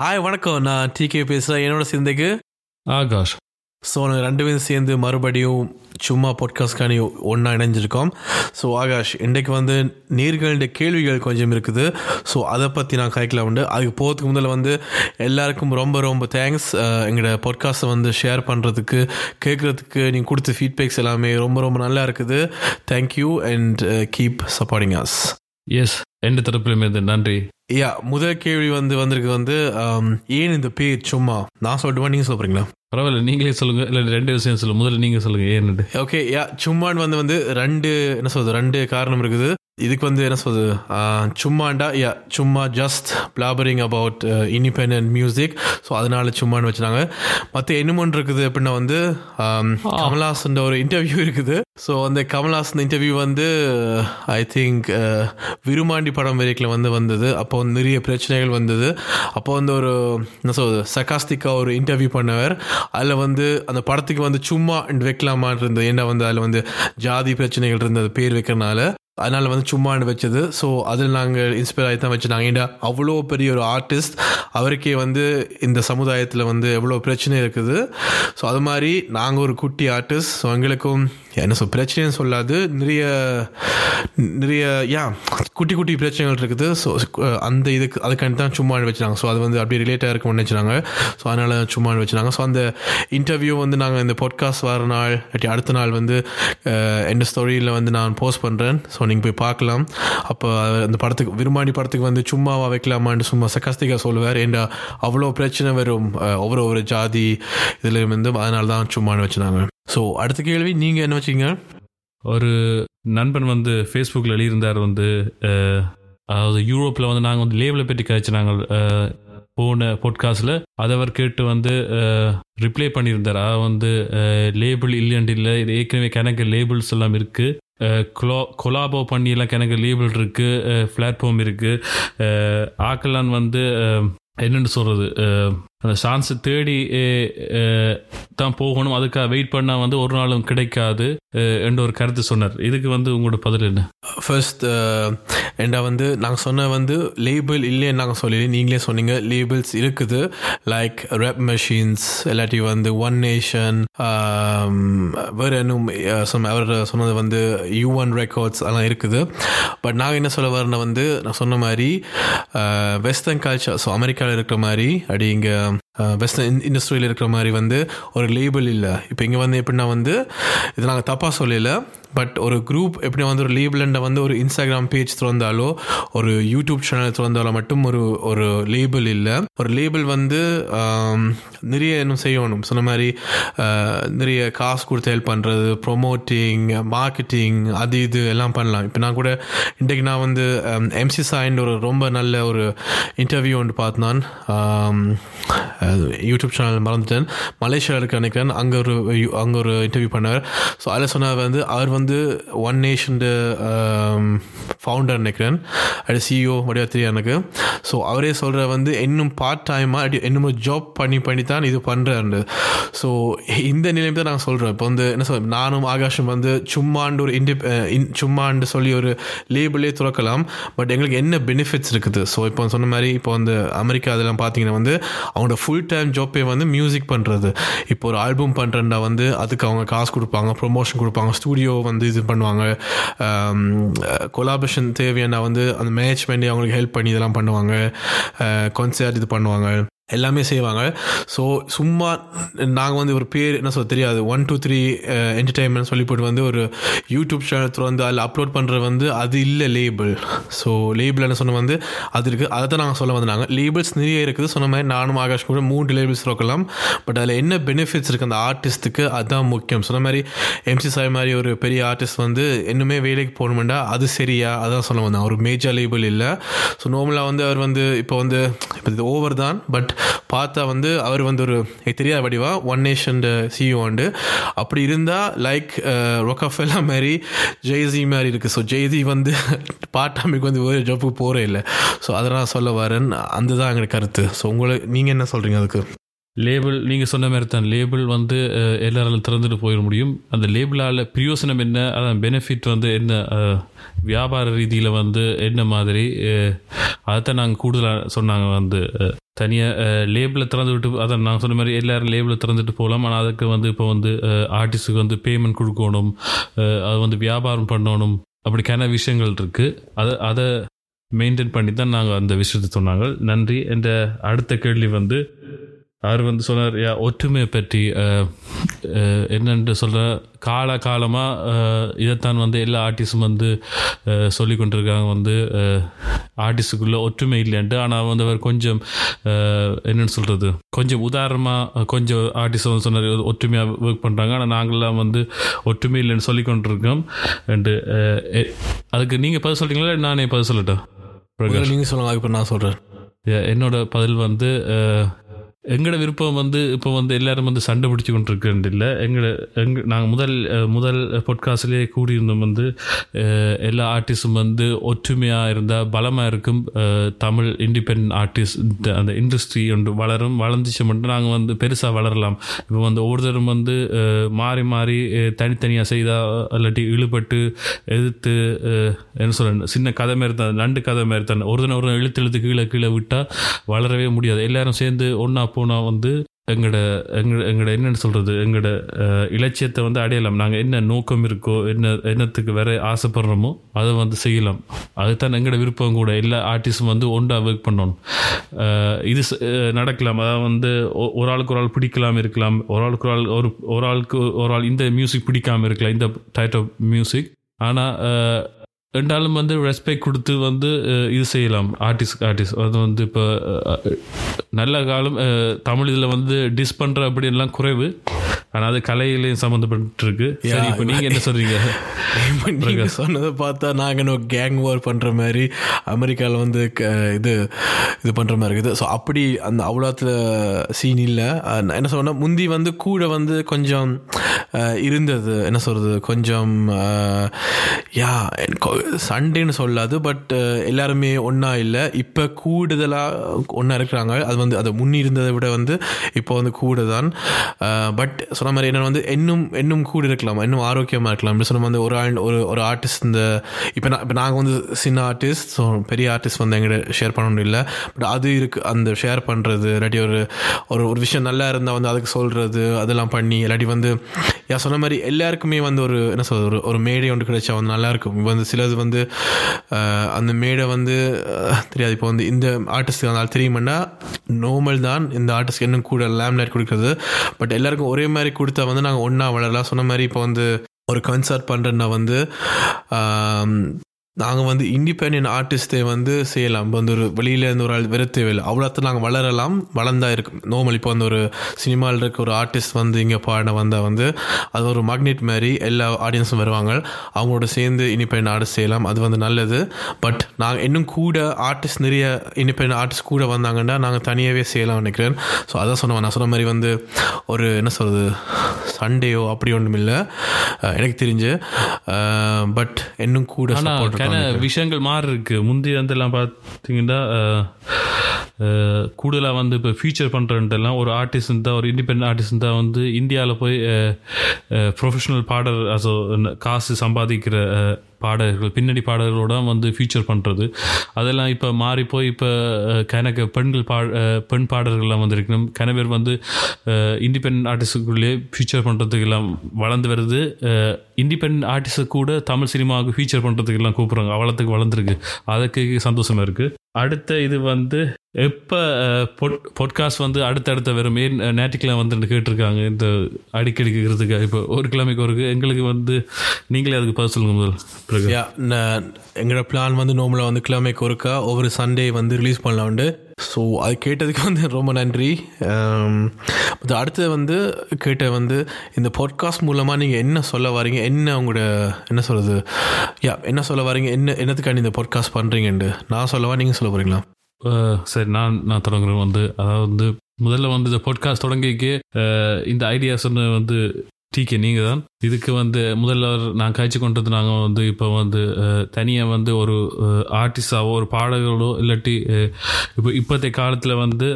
Hi வணக்கம். நான் decay பேசுகிறேன் என்னோட சிந்தைக்கு? ஆகாஷ். ஸோ நாங்கள் ரெண்டு பேரும் சேர்ந்து மறுபடியும் சும்மா பாட்காஸ்ட்கானி ஒன்றா இணைஞ்சிருக்கோம். ஸோ ஆகாஷ் இன்றைக்கு வந்து நேர்களுடைய கேள்விகள் கொஞ்சம் இருக்குது. ஸோ அதை பற்றி நான் கதைக்கலாம் உண்டு. அதுக்கு போகிறதுக்கு முதல்ல வந்து எல்லாருக்கும் ரொம்ப ரொம்ப தேங்க்ஸ் எங்களோட பாட்காஸ்ட்டை வந்து ஷேர் பண்ணுறதுக்கு கேட்குறதுக்கு நீங்கள் கொடுத்த ஃபீட்பேக்ஸ் எல்லாமே ரொம்ப ரொம்ப நல்லா இருக்குது. Thank you and keep supporting us S எந்த தரப்பிலுமே நன்றி. யா முதல் கேள்வி வந்து வந்திருக்கு வந்து ஏன் இந்த பேர் சும்மா? நான் சொல்லட்டுமா நீங்கள் சொல்கிறீங்களா பரவாயில்ல நீங்களே சொல்லுங்க. இல்லை ரெண்டு விஷயம் சொல்லுங்க முதல்ல நீங்க சொல்லுங்க ஏன்னு ஓகே யா சும்மான் வந்து வந்து ரெண்டு என்ன சொல்றது ரெண்டு காரணம் இருக்குது. இதுக்கு வந்து என்ன சொல்றது? சும்மாண்டா யா சும்மா just blabbering about independent music so அதனால சும்மான்னு வச்சுனாங்க மற்ற இன்னும் ஒன்று இருக்குது அப்படின்னா வந்து ஆம், கமல்ஹாசன் ஒரு இன்டர்வியூ இருக்குது. ஸோ அந்த கமல்ஹாசன் இன்டர்வியூ வந்து ஐ திங்க் விருமாண்டி படம் வரைக்கும் வந்து வந்தது. அப்போ வந்து நிறைய பிரச்சனைகள் வந்தது. அப்போ வந்து ஒரு என்ன சொல்றது சகாஸ்திக்கா ஒரு இன்டர்வியூ பண்ணவர். அதில் வந்து அந்த படத்துக்கு வந்து சும்மா வைக்கலாமான்னு இருந்தது. ஏன்னா வந்து அதில் வந்து ஜாதி பிரச்சனைகள் இருந்தது பேர் வைக்கிறனால. அதனால் வந்து சும்மான்னு வச்சது. ஸோ அதில் நாங்கள் இன்ஸ்பயர் ஆகி தான் வச்சுனாங்க ஏன்னா அவ்வளோ பெரிய ஒரு ஆர்டிஸ்ட் அவருக்கே வந்து இந்த சமுதாயத்தில் வந்து எவ்வளோ பிரச்சனை இருக்குது. ஸோ அது மாதிரி நாங்கள் ஒரு குட்டி ஆர்டிஸ்ட் ஸோ எங்களுக்கும் என்ன சொல் பிரச்சனைன்னு சொல்லாது. நிறைய நிறைய யா குட்டி குட்டி பிரச்சனைகள் இருக்குது. ஸோ அந்த இதுக்கு அதுக்காண்டி தான் சும்மா வச்சுனாங்க ஸோ அது வந்து அப்படியே ரிலேட்டாக இருக்கும்னு வச்சுனாங்க ஸோ அதனால் சும்மான்னு வச்சுனாங்க ஸோ அந்த இன்டர்வியூ வந்து நாங்கள் இந்த பாட்காஸ்ட் வர நாள் இல்லாட்டி அடுத்த நாள் வந்து எந்த ஸ்டோரியில் வந்து நான் போஸ்ட் பண்ணுறேன் ஸோ நீங்கள் போய் பார்க்கலாம். அப்போ அந்த படத்துக்கு விரும்பாண்டி படத்துக்கு வந்து சும்மாவாக வைக்கலாமான்னு சும்மா சகஸ்திகா சொல்லுவார். ஏண்டா அவ்வளோ பிரச்சனை வரும். ஒவ்வொரு ஒவ்வொரு ஒரு ஜாதி இதில் இருந்து அதனால தான் சும்மான்னு வச்சுனாங்க. ஸோ அடுத்த கேள்வி நீங்கள் என்ன வச்சீங்க? ஒரு நண்பன் வந்து ஃபேஸ்புக்கில் எழுதியிருந்தார் வந்து அதாவது யூரோப்பில் வந்து நாங்கள் வந்து லேபிளை பற்றி கழிச்சு நாங்கள் போன பாட்காஸ்டில் அதை அவர் கேட்டு வந்து ரிப்ளை பண்ணியிருந்தார். அதாவது வந்து லேபிள் இல்லைன்ட்டு இல்லை. இது ஏற்கனவே கணக்கு லேபிள்ஸ் எல்லாம் இருக்குது கொலா கொலாபோ பண்ணியெல்லாம் கிணக்கு கணக்கு லேபிள் இருக்குது பிளாட்ஃபார்ம் இருக்குது ஆக்கலான் வந்து என்னென்னு சொல்கிறது அந்த சான்ஸை தேடி தான் போகணும். அதுக்காக வெயிட் பண்ணால் வந்து ஒரு நாளும் கிடைக்காது என்று என்ற ஒரு கருத்து சொன்னார். இதுக்கு வந்து உங்களோட பதில் என்ன? ஃபர்ஸ்ட் என்ன வந்து நாங்கள் சொன்ன வந்து லேபிள் இல்லைன்னு நாங்கள் சொல்லி நீங்களே சொன்னீங்க. லேபிள்ஸ் இருக்குது. லைக் ரெப் மெஷின்ஸ் இல்லாட்டி வந்து ஒன் நேஷன் வேறு இன்னும் சொன்ன அவர் சொன்னது வந்து யூஎன் ரெக்கார்ட்ஸ் அதெல்லாம் இருக்குது. பட் நாங்கள் என்ன சொல்ல வரேன்னா வந்து நான் சொன்ன மாதிரி வெஸ்டர்ன் கல்ச்சர் ஸோ அமெரிக்காவில் இருக்கிற மாதிரி அப்படி இங்கே um, வெஸ்டர்ன் இண்டஸ்ட்ரியில் இருக்கிற மாதிரி வந்து ஒரு லேபிள் இல்லை. இப்போ இங்கே வந்து எப்படின்னா வந்து இது நாங்கள் தப்பாக சொல்லல பட் ஒரு குரூப் எப்படி வந்து ஒரு லேபிள்ன்ற வந்து ஒரு இன்ஸ்டாகிராம் பேஜ் திறந்தாலோ ஒரு யூடியூப் சேனல் திறந்தாலோ மட்டும் ஒரு ஒரு லேபிள் இல்லை. ஒரு லேபிள் வந்து நிறைய இன்னும் செய்யணும். சொன்ன மாதிரி நிறைய காசு கொடுத்து ஹெல்ப் பண்ணுறது ப்ரொமோட்டிங் மார்க்கெட்டிங் அது இது எல்லாம் பண்ணலாம். இப்போ நான் கூட இன்றைக்கு நான் வந்து எம்சி சாயின் ஒரு ரொம்ப நல்ல ஒரு இன்டர்வியூ ஒன்று பார்த்தான் யூடியூப் சேனல் மறந்துட்டேன். மலேசியாவில் இருக்க நினைக்கிறேன் அங்கே ஒரு அங்கே ஒரு இன்டர்வியூ பண்ணார் ஸோ அதில் சொன்னார் வந்து அவர் வந்து ஒன் நேஷன் ஃபவுண்டர் நினைக்கிறேன். அது சிஇஓ வடிவா தெரியும் எனக்கு. ஸோ அவரே சொல்கிற வந்து இன்னும் பார்ட் டைமாக இன்னும் ஜாப் பண்ணி பண்ணி தான் இது பண்ணுறாரு ஸோ இந்த நிலைமை தான் நாங்கள் சொல்கிறேன் இப்போ வந்து என்ன சொல் நானும் ஆகாஷம் வந்து சும்மாண்டு ஒரு இண்டி சும்மாண்டு சொல்லி ஒரு லேபிளே துறக்கலாம். பட் எங்களுக்கு என்ன பெனிஃபிட்ஸ் இருக்குது? ஸோ இப்போ சொன்ன மாதிரி இப்போ வந்து அமெரிக்கா அதெல்லாம் பார்த்தீங்கன்னா வந்து அவங்களோட ஃபுல் டைம் ஜாப்பே வந்து மியூசிக் பண்ணுறது இப்போ ஒரு ஆல்பம் பண்ணுறேன்டா வந்து அதுக்கு அவங்க காசு கொடுப்பாங்க ப்ரொமோஷன் கொடுப்பாங்க ஸ்டூடியோ வந்து இது பண்ணுவாங்க. கொலாபரேஷன் தேவையான வந்து அந்த மேனேஜ்மெண்ட் அவங்களுக்கு ஹெல்ப் பண்ணி இதெல்லாம் பண்ணுவாங்க. கான்சர்ட் இது பண்ணுவாங்க. எல்லாமே செய்வாங்க. ஸோ சும்மா நாங்கள் வந்து ஒரு பேர் என்ன சொல்ல தெரியாது. ஒன் டூ த்ரீ என்டர்டைன்மெண்ட் சொல்லி போட்டு வந்து ஒரு யூடியூப் சேனல் திறந்து அதில் அப்லோட் பண்ணுறது வந்து அது இல்லை லேபிள் ஸோ லேபிள் என்ன சொன்ன வந்து அது இருக்குது அதை தான் நாங்கள் சொல்ல வந்தாங்க லேபிள்ஸ் நிறைய இருக்குது. சொன்ன மாதிரி நானும் ஆகாஷ் கூட மூன்று லேபிள்ஸ் இருக்கலாம் பட் அதில் என்ன பெனிஃபிட்ஸ் இருக்குது அந்த ஆர்டிஸ்ட்டுக்கு அதுதான் முக்கியம். சொன்ன மாதிரி எம்சி சாய் மாதிரி ஒரு பெரிய ஆர்டிஸ்ட் வந்து இன்னுமே வேலைக்கு போகணுமெண்டா அது சரியா? அதான் சொல்ல வந்தாங்க ஒரு மேஜர் லேபிள் இல்லை. ஸோ நார்மலாக வந்து அவர் வந்து இப்போ வந்து இப்போ இது ஓவர் தான். பட் பார்த்தா வந்து அவர் வந்து ஒரு தெரியாத வடிவா ஒன் நேஷன் சிஇஓ உண்டு. அப்படி இருந்தால் லைக் ரொக்கஃபெல்லா மாதிரி ஜெய்சி மாதிரி இருக்குது ஸோ ஜெய்சி வந்து பார்ட் டைமுக்கு வந்து வேறு ஜாப்புக்கு போகிறே இல்லை. ஸோ அதை நான் சொல்ல வரேன். அந்த தான் எங்களுக்கு கருத்து. ஸோ உங்களை நீங்கள் என்ன சொல்கிறீங்க அதுக்கு? லேபிள் நீங்கள் சொன்ன மாதிரி தான் லேபிள் வந்து எல்லாராலும் திறந்துட்டு போயிட முடியும். அந்த லேபிளால் பிரயோசனம் என்ன அதான் பெனிஃபிட் வந்து என்ன வியாபார ரீதியில் வந்து என்ன மாதிரி அதைத்தான் நாங்கள் கூடுதலாக சொன்னாங்க வந்து தனியாக லேபிளை திறந்து விட்டு அதான் நான் சொன்ன மாதிரி எல்லோரும் லேபிளை திறந்துட்டு போகலாம். ஆனால் அதுக்கு வந்து இப்போ வந்து ஆர்டிஸ்ட்டுக்கு வந்து பேமெண்ட் கொடுக்கணும் அது வந்து வியாபாரம் பண்ணணும் அப்படிக்கான விஷயங்கள் இருக்குது அதை அதை மெயின்டைன் பண்ணி தான் நாங்கள் அந்த விஷயத்தை சொன்னாங்க. நன்றி. என்ற அடுத்த கேள்வி வந்து அவர் வந்து சொன்னார் யா ஒற்றுமையை பற்றி என்னென்று சொல்ற கால காலமாக இதைத்தான் வந்து எல்லா ஆர்டிஸ்டும் வந்து அஹ், சொல்லிக் கொண்டிருக்காங்க வந்து ஆர்டிஸ்டுக்குள்ள ஒற்றுமை இல்லைன்ட்டு ஆனால் வந்து அவர் கொஞ்சம் என்னன்னு சொல்கிறது கொஞ்சம் உதாரணமாக கொஞ்சம் ஆர்டிஸ்ட் வந்து சொன்னார் ஒற்றுமையாக ஒர்க் பண்ணுறாங்க ஆனால் நாங்கள்லாம் வந்து ஒற்றுமை இல்லைன்னு சொல்லி கொண்டிருக்கோம் அண்டு அதுக்கு நீங்கள் பதில் சொல்கிறீங்களா நானே பதில் சொல்லட்டா? பிரகாஷ். நீங்க சொல்லுங்க அதுக்கு நான் சொல்றேன். Yeah, என்னோட பதில் வந்து எங்களோட விருப்பம் வந்து இப்போ வந்து எல்லாரும் வந்து சண்டை பிடிச்சி கொண்டிருக்கிறது இல்லை. எங்களை எங்க நாங்கள் முதல் முதல் பொட்காஸ்ட்லேயே கூடியிருந்தோம் வந்து எல்லா ஆர்டிஸ்டும் வந்து ஒற்றுமையாக இருந்தால் பலமாக இருக்கும் தமிழ் இண்டிபெண்ட் ஆர்டிஸ்ட் அந்த இண்டஸ்ட்ரி ஒன்று வளரும் வளர்ந்துச்சு மட்டும் நாங்கள் வந்து பெருசாக வளரலாம். இப்போ வந்து ஒவ்வொருத்தரும் வந்து மாறி மாறி தனித்தனியாக செய்தால் இல்லாட்டி இழுபட்டு எதிர்த்து என்ன சொல்ல சின்ன கதை மாதிரி தான் நண்டு கதை மாதிரி தான். ஒரு தினம் ஒரு இழுத்து இழுத்து கீழே கீழே விட்டால் வளரவே முடியாது. எல்லாரும் சேர்ந்து ஒன்றா போனால் வந்து எங்களோட எங்க எங்களோட என்னென்னு சொல்கிறது எங்களோட இலட்சியத்தை வந்து அடையலாம். நாங்கள் என்ன நோக்கம் இருக்கோ என்ன என்னத்துக்கு வேற ஆசைப்படுறோமோ அதை வந்து செய்யலாம். அதுதான் எங்களோட விருப்பம் கூட. எல்லா ஆர்டிஸ்டும் வந்து ஒன்றா ஒர்க் பண்ணணும். இது ச- நடக்கலாம். அதாவது வந்து ஒரு ஆளுக்கு ஒரு ஆள் பிடிக்கலாம் இருக்கலாம். ஒரு ஆளுக்கு ஒரு ஆள் ஒரு ஒரு ஆளுக்கு ஒரு ஆள் இந்த மியூசிக் பிடிக்காமல் இருக்கலாம். இந்த டைப் ஆஃப் மியூசிக் ஆனால் ரெண்டாலும் வந்து ரெஸ்பெக்ட் கொடுத்து வந்து இது செய்யலாம். ஆர்டிஸ்ட் ஆர்டிஸ்ட் அது வந்து இப்போ நல்ல காலம் தமிழ் இதில் வந்து டிஸ் பண்ணுற அப்படின்லாம் குறைவு. ஆனால் அது கலையிலையும் சம்மந்தப்பட்டிருக்கு சரி இப்போ நீங்கள் என்ன நீங்க சொன்னதை பார்த்தா நாங்க இன்னும் கேங் வார் பண்ற மாதிரி அமெரிக்காவில் வந்து இது இது பண்ற மாதிரி இருக்குது. ஸோ அப்படி அந்த அவ்வளோத்துல சீன் இல்லை. என்ன சொன்னா முந்தி வந்து கூட வந்து கொஞ்சம் இருந்தது. என்ன சொல்றது? கொஞ்சம் யா சண்டேன்னு சொல்லாது பட் எல்லாருமே ஒன்றா இல்லை. இப்போ கூடுதலாக ஒன்றா இருக்கிறாங்க. அது வந்து அது முன்னி இருந்ததை விட வந்து இப்போ வந்து கூட தான் பட் சொன்ன மாதிரி என்ன வந்து இன்னும் இன்னும் கூட இருக்கலாம் இன்னும் ஆரோக்கியமாக இருக்கலாம். அப்படி சொன்ன வந்து ஒரு ஆள் ஒரு ஒரு ஆர்டிஸ்ட் இந்த இப்போ நான் இப்போ நாங்கள் வந்து சின்ன ஆர்டிஸ்ட் ஸோ பெரிய ஆர்டிஸ்ட் வந்து எங்கிட்ட ஷேர் பண்ணணும் இல்லை. பட் அது இருக்கு அந்த ஷேர் பண்ணுறது இல்லாட்டி ஒரு ஒரு ஒரு விஷயம் நல்லா இருந்தால் வந்து அதுக்கு சொல்கிறது அதெல்லாம் பண்ணி இல்லாட்டி வந்து யா சொன்ன மாதிரி எல்லாருக்குமே வந்து ஒரு என்ன சொல்றது ஒரு ஒரு மேடை ஒன்று கிடைச்சா வந்து நல்லாயிருக்கும் இப்போ வந்து சிலது வந்து அந்த மேடை வந்து தெரியாது. இப்போ வந்து இந்த ஆர்டிஸ்ட்டுக்கு அதனால் ஆள் நார்மல் தான். இந்த ஆர்டிஸ்ட்க்கு இன்னும் கூட லேம்லைட் கொடுக்குறது. பட் எல்லாருக்கும் ஒரே மாதிரி கொடுத்தா வந்து நாங்கள் ஒன்றா வளரலாம். சொன்ன மாதிரி இப்போ வந்து ஒரு கன்சர்ட் பண்ணுறேன்னா வந்து நாங்கள் வந்து இண்டிபெண்ட் ஆர்டிஸ்ட்டை வந்து செய்யலாம். இப்போ வந்து ஒரு வெளியில இருந்து ஒரு ஆள் வெறும் தேவையில்லை. அவ்வளோத்த நாங்கள் வளரலாம். வளர்ந்தா இருக்கும் நார்மல் இப்போ வந்து ஒரு சினிமாவில் இருக்க ஒரு ஆர்டிஸ்ட் வந்து இங்கே பாட வந்தால் வந்து அது ஒரு மேக்னெட் மாதிரி எல்லா ஆடியன்ஸும் வருவாங்க. அவங்களோட சேர்ந்து இண்டிபெண்ட் ஆர்டிஸ்ட் செய்யலாம். அது வந்து நல்லது. பட் நாங்கள் இன்னும் கூட ஆர்டிஸ்ட் நிறைய இண்டிபெண்ட் ஆர்டிஸ்ட் கூட வந்தாங்கன்னா நாங்கள் தனியாகவே செய்யலாம் நினைக்கிறேன். ஸோ அதான் சொன்னேன். நான் சொன்ன மாதிரி வந்து ஒரு என்ன சொல்கிறது சண்டேயோ அப்படி ஒன்றும் இல்லை எனக்கு தெரிஞ்சு. பட் இன்னும் கூட இருக்காங்க. விஷயங்கள் மாறி இருக்கு முந்தி வந்து எல்லாம் பார்த்தீங்கன்னா கூடுதலாக வந்து இப்போ ஃபியூச்சர் பண்ணுறன்ட்டெல்லாம் ஒரு ஆர்டிஸ்ட் இருந்தால் ஒரு இண்டிபெண்ட் ஆர்டிஸ்ட் இருந்தால் வந்து இந்தியாவில் போய் ப்ரொஃபஷனல் பாடல் அசோ காசு சம்பாதிக்கிற பாடகர்கள் பின்னணி பாடல்களோட வந்து ஃபியூச்சர் பண்ணுறது அதெல்லாம் இப்போ மாறி போய் இப்போ கணக்கு பெண்கள் பா பெண் பாடல்கள்லாம் வந்திருக்கணும். கணவர் வந்து இண்டிபெண்ட் ஆர்டிஸ்டுக்குள்ளேயே ஃபியூச்சர் பண்ணுறதுக்கெல்லாம் வளர்ந்து வருது. இண்டிபெண்ட் ஆர்டிஸ்ட்டு கூட தமிழ் சினிமாவுக்கு ஃபியூச்சர் பண்ணுறதுக்கு எல்லாம் கூப்பிட்றாங்க. அவ்வளோத்துக்கு வளர்ந்துருக்கு. அதுக்கு சந்தோஷமாக இருக்குது அடுத்த இது வந்து எப்போ பொட்காஸ்ட் வந்து அடுத்தடுத்த வெறும் ஏன் நேற்றுக்கிழமை வந்து கேட்டிருக்காங்க. இந்த அடிக்கடி கேட்கறதுக்கு இப்போ ஒரு கிழமைக்கு ஒரு எங்களுக்கு வந்து நீங்களே அதுக்கு பதில் சொல்லுங்க முதல் நான் எங்களோட பிளான் வந்து நோம்பில் வந்து கிழமைக்கு ஒருக்கா ஒவ்வொரு சண்டே வந்து ரிலீஸ் பண்ணலாம்ண்டு. ஸோ அது கேட்டதுக்கு வந்து ரொம்ப நன்றி. Um, அடுத்தது வந்து கேட்ட வந்து இந்த பாட்காஸ்ட் மூலமாக நீங்கள் என்ன சொல்ல வரீங்க? என்ன உங்களோட என்ன சொல்கிறது யா என்ன சொல்ல வரீங்க? என்ன என்னத்துக்காண்டி இந்த பாட்காஸ்ட் பண்ணுறீங்கண்டு நான் சொல்லவா? நீங்கள் சொல்ல போகிறீங்களா uh, சரி நான் நான் தொடங்குறேன் வந்து. அதாவது வந்து முதல்ல வந்து இந்த பாட்காஸ்ட் தொடங்கிக்கு uh, இந்த ஐடியா சொன்ன வந்து டிகே நீங்கள் தான் இதுக்கு வந்து முதல்ல நான் காய்ச்சி கொண்டது நாங்கள் வந்து இப்போ வந்து தனியாக வந்து ஒரு ஆர்டிஸ்டாவோ ஒரு பாடகர்களோ இல்லாட்டி இப்போ இப்போத்தைய காலத்தில் வந்து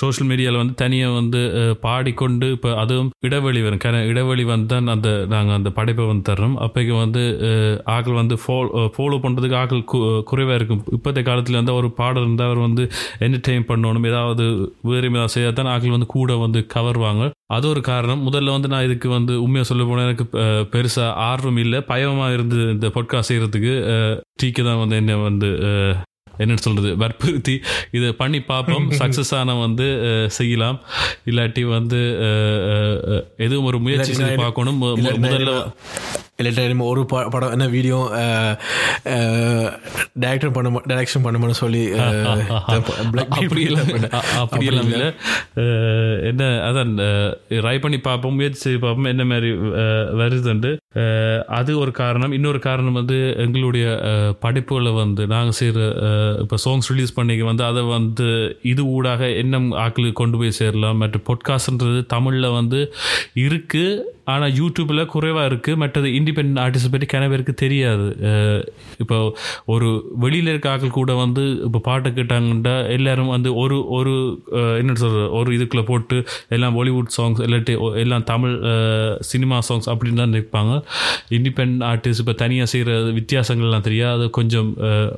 சோஷியல் மீடியாவில் வந்து தனியாக வந்து பாடிக்கொண்டு இப்போ அதுவும் இடைவெளி வரும். கன இடைவெளி வந்து தான் அந்த நாங்கள் அந்த படைப்பை வந்து தர்றோம். அப்போக்கு வந்து ஆக்கள் வந்து ஃபாலோ ஃபாலோ பண்ணுறதுக்கு ஆக்கள் கு குறைவாக இருக்கும். இப்போத்த காலத்தில் வந்து ஒரு பாடல் இருந்தால் அவர் வந்து என்டர்டெயின் பண்ணணும். ஏதாவது வேறு ஏதாவது செய்தால் தான் ஆக்கள் வந்து கூட வந்து கவர்வாங்க அது ஒரு காரணம். முதல்ல வந்து நான் இதுக்கு வந்து உண்மையாக சொல்ல போனால் எனக்கு பெருசாக ஆர்வம் இல்லை. பயமாக இருந்து இந்த பொட்காஸ்ட் செய்கிறதுக்கு டீக்கு தான் வந்து என்ன வந்து என்னன்னு சொல்றது வற்புறுத்தி இதை பண்ணி பார்ப்போம். சக்ஸஸ் ஆன வந்து செய்யலாம். இல்லாட்டி வந்து எதுவும் ஒரு முயற்சி நான் பார்க்கணும். முதல்ல இல்லாட்டி ஒரு படம் என்ன வீடியோ டைரக்டர் பண்ண டைரக்ஷன் பண்ணணும்னு சொல்லி அப்படி இல்லை. என்ன அதான் ட்ரை பண்ணி பார்ப்போம் முயற்சி பார்ப்போம் என்ன மாதிரி வருதுண்டு அது ஒரு காரணம். இன்னொரு காரணம் வந்து எங்களுடைய படைப்புகளை வந்து நாங்கள் செய்கிற இப்போ சாங்ஸ் ரிலீஸ் பண்ணிக்க வந்து அதை வந்து இது ஊடாக என்ன ஆக்களுக்கு கொண்டு போய் சேரலாம். மற்ற பொட்காஸ்ட்ன்றது தமிழில் வந்து இருக்குது ஆனால் யூடியூப்பில் குறைவாக இருக்குது மற்றது இண்டிபெண்ட் ஆர்டிஸ்ட் பற்றி கன பேருக்கு தெரியாது. இப்போ ஒரு வெளியில் இருக்க ஆக்கள் கூட வந்து இப்போ பாட்டு கேட்டாங்கன்னா எல்லாரும் வந்து ஒரு ஒரு என்ன சொல்கிறது ஒரு இதுக்குள்ளே போட்டு எல்லாம் பாலிவுட் சாங்ஸ் இல்லாட்டி எல்லாம் தமிழ் சினிமா சாங்ஸ் அப்படின்னு தான் நிற்பாங்க இண்டிபெண்ட் ஆர்டிஸ்ட் இப்போ தனியாக செய்கிற வித்தியாசங்கள்லாம் தெரியாது. கொஞ்சம்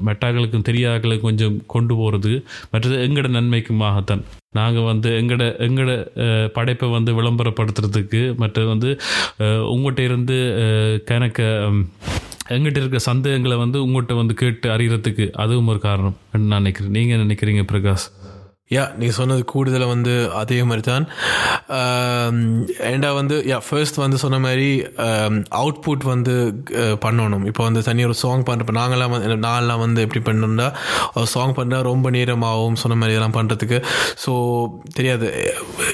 மெட்டாக்களுக்கும் தெரியாதவர்களுக்கு கொஞ்சம் கொண்டு போகிறது மற்றது எங்கட நன்மைக்குமாகத்தான். நாங்கள் வந்து எங்கட எங்கட படைப்பை வந்து விளம்பரப்படுத்துறதுக்கு மற்ற வந்து உங்கள்கிட்ட இருந்து கணக்க எங்கிட்ட இருக்க சந்தேகங்களை வந்து உங்கள்கிட்ட வந்து கேட்டு அறிகிறதுக்கு அதுவும் ஒரு காரணம். நான் நினைக்கிறேன் நீங்கள் நினைக்கிறீங்க பிரகாஷ்? யா நீ சொன்னது கூடுதலாக வந்து அதே மாதிரி தான் ஏண்டா um, வந்து யா ஃபர்ஸ்ட் வந்து சொன்ன மாதிரி um, அவுட்புட் வந்து uh, பண்ணணும். இப்போ வந்து தனி ஒரு சாங் பண்ணுறப்ப நாங்களாம் வந்து நான்லாம் வந்து எப்படி பண்ணணும்னா ஒரு சாங் பண்ணால் ரொம்ப நேரம் ஆகும் சொன்ன மாதிரி இதெல்லாம் பண்ணுறதுக்கு ஸோ தெரியாது.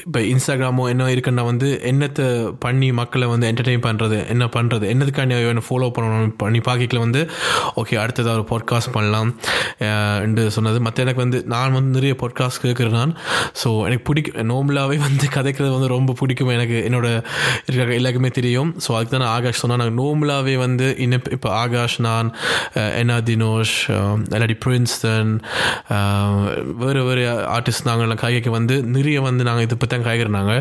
இப்போ இன்ஸ்டாகிராமோ என்ன இருக்குன்னா வந்து என்னத்தை பண்ணி மக்களை வந்து என்டர்டெயின் பண்ணுறது என்ன பண்ணுறது என்னதுக்காண்டி என்ன ஃபாலோ பண்ணணும் பண்ணி பார்க்கல வந்து ஓகே அடுத்ததாக ஒரு பாட்காஸ்ட் பண்ணலாம். Uh, என்று சொன்னது. மற்ற எனக்கு வந்து நான் வந்து நிறைய பாட்காஸ்ட் கேட்குறேன் நான். ஸோ எனக்கு பிடிக்கும் நோம்பலாகவே வந்து கதைக்கிறது வந்து ரொம்ப பிடிக்கும். எனக்கு என்னோட இருக்க எல்லாருக்குமே தெரியும். ஸோ அதுக்கு தான் நான் ஆகாஷ் சொன்னால் நாங்கள் நோம்பலாகவே வந்து இன்னும் இப்போ ஆகாஷ் நான் அஹ், என்னா தினோஷ் அஹ், இல்லாட்டி பிரின்ஸ்டன் வேறு வேறு ஆர்டிஸ்ட் நாங்கள் காய்கறிக்கு வந்து நிறைய வந்து நாங்கள் இதை பற்றி தான் காய்கறினாங்க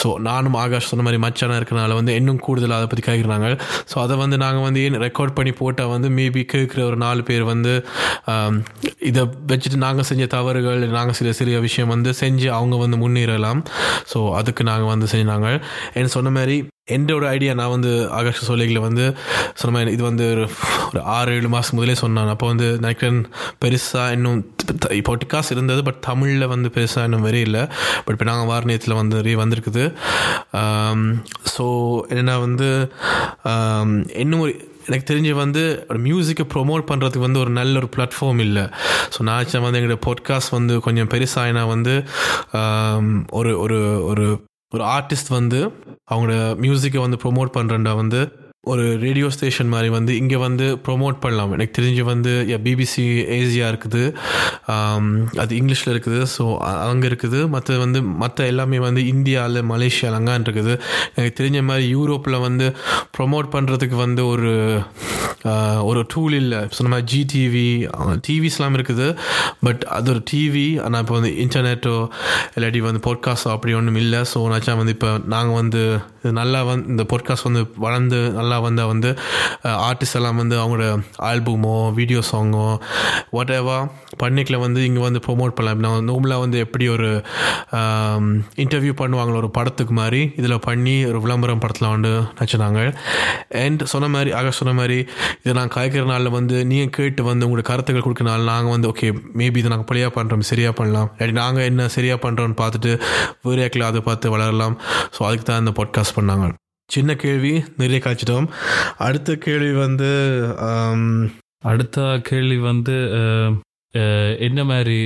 ஸோ நானும் ஆகாஷ் சொன்ன மாதிரி மச்சானாக இருக்கிறனால வந்து இன்னும் கூடுதலாக அதை பற்றி காய்கிறாங்க ஸோ அதை வந்து நாங்கள் வந்து ஏன் ரெக்கார்ட் பண்ணி போட்டால் வந்து மேபி கேட்குற ஒரு நாலு பேர் வந்து இதை வச்சுட்டு நாங்கள் செஞ்ச தவறுகள் நாங்கள் சில சிறிய விஷயம் வந்து செஞ்சு அவங்க வந்து முன்னேறலாம். ஸோ அதுக்கு நாங்கள் வந்து செஞ்சாங்க என்ன சொன்ன மாதிரி என்னோட ஐடியா நான் வந்து ஆகாஷ் சோலைகளை வந்து சொன்ன மாதிரி இது வந்து ஒரு ஒரு ஆறு ஏழு மாதம் முதலே சொன்னான் அப்போ வந்து நினைக்கிறேன் பெருசாக இன்னும் பொட்டிக்காஸ் இருந்தது பட் தமிழில் வந்து பெருசாக இன்னும் வெறி இல்லை. பட் இப்போ நாங்கள் வாரணியத்தில் வந்து நிறைய வந்திருக்குது. Um, ஸோ என்னென்னா வந்து um, இன்னும் ஒரு எனக்கு தெரிஞ்சு வந்து ஒரு மியூசிக்கை ப்ரொமோட் பண்ணுறதுக்கு வந்து ஒரு நல்ல ஒரு பிளாட்ஃபார்ம் இல்லை. ஸோ நான் வந்து எங்களோட பாட்காஸ்ட் வந்து கொஞ்சம் பெருசாகினா வந்து ஒரு ஒரு ஒரு ஒரு ஆர்டிஸ்ட் வந்து அவங்களோட மியூசிக்கை வந்து ப்ரொமோட் பண்ணுறேன்டா வந்து ஒரு ரேடியோ ஸ்டேஷன் மாதிரி வந்து இங்கே வந்து ப்ரொமோட் பண்ணலாம். எனக்கு தெரிஞ்சு வந்து பிபிசி ஏசியா இருக்குது. அது இங்கிலீஷில் இருக்குது. ஸோ அங்கே இருக்குது. மற்ற வந்து மற்ற எல்லாமே வந்து இந்தியாவில் மலேசியாவில் அங்கான் இருக்குது. எனக்கு தெரிஞ்ச மாதிரி யூரோப்பில் வந்து ப்ரொமோட் பண்ணுறதுக்கு வந்து ஒரு ஒரு டூல் இல்லை. சொன்ன மாதிரி ஜிடிவி டிவிஸ்லாம் இருக்குது. பட் அது ஒரு டிவி ஆனால் இப்போ வந்து இன்டர்நெட்டோ இல்லாட்டி வந்து பாட்காஸ்டோ அப்படி ஒன்றும் இல்லை. ஸோ நாச்சா வந்து இப்போ நாங்கள் வந்து இது நல்லா வந்து இந்த பாட்காஸ்ட் வந்து வளர்ந்து நல்லா வந்தால் வந்து ஆர்டிஸ்ட் எல்லாம் வந்து அவங்களோட ஆல்பமோ வீடியோ சாங்கோ வாட் எவர் பண்ணிக்கல வந்து இங்கே வந்து ப்ரொமோட் பண்ணலாம். அப்படின்னா நான் நோம்பலாக வந்து எப்படி ஒரு இன்டர்வியூ பண்ணுவாங்களோ ஒரு படத்துக்கு மாதிரி இதில் பண்ணி ஒரு விளம்பரம் படத்தில் வந்து நினச்சினாங்க அண்ட் சொன்ன மாதிரி ஆக சொன்ன மாதிரி இதை நான் காய்க்கிற நாளில் வந்து நீங்கள் கேட்டு வந்து உங்களோட கருத்துக்கள் கொடுக்கறனால நாங்கள் வந்து ஓகே மேபி இதை நாங்கள் பழியாக பண்ணுறோம் சரியாக பண்ணலாம். இல்லாட்டி நாங்கள் என்ன சரியாக பண்ணுறோம்னு பார்த்துட்டு வேறு ஏக்கில் அதை பார்த்து வளரலாம். ஸோ அதுக்கு தான் இந்த பாட்காஸ்ட் பண்ணாங்க. சின்ன கேள்வி நிறைய காய்ச்சிட்டோம் அடுத்த கேள்வி வந்து அடுத்த கேள்வி வந்து என்ன மாதிரி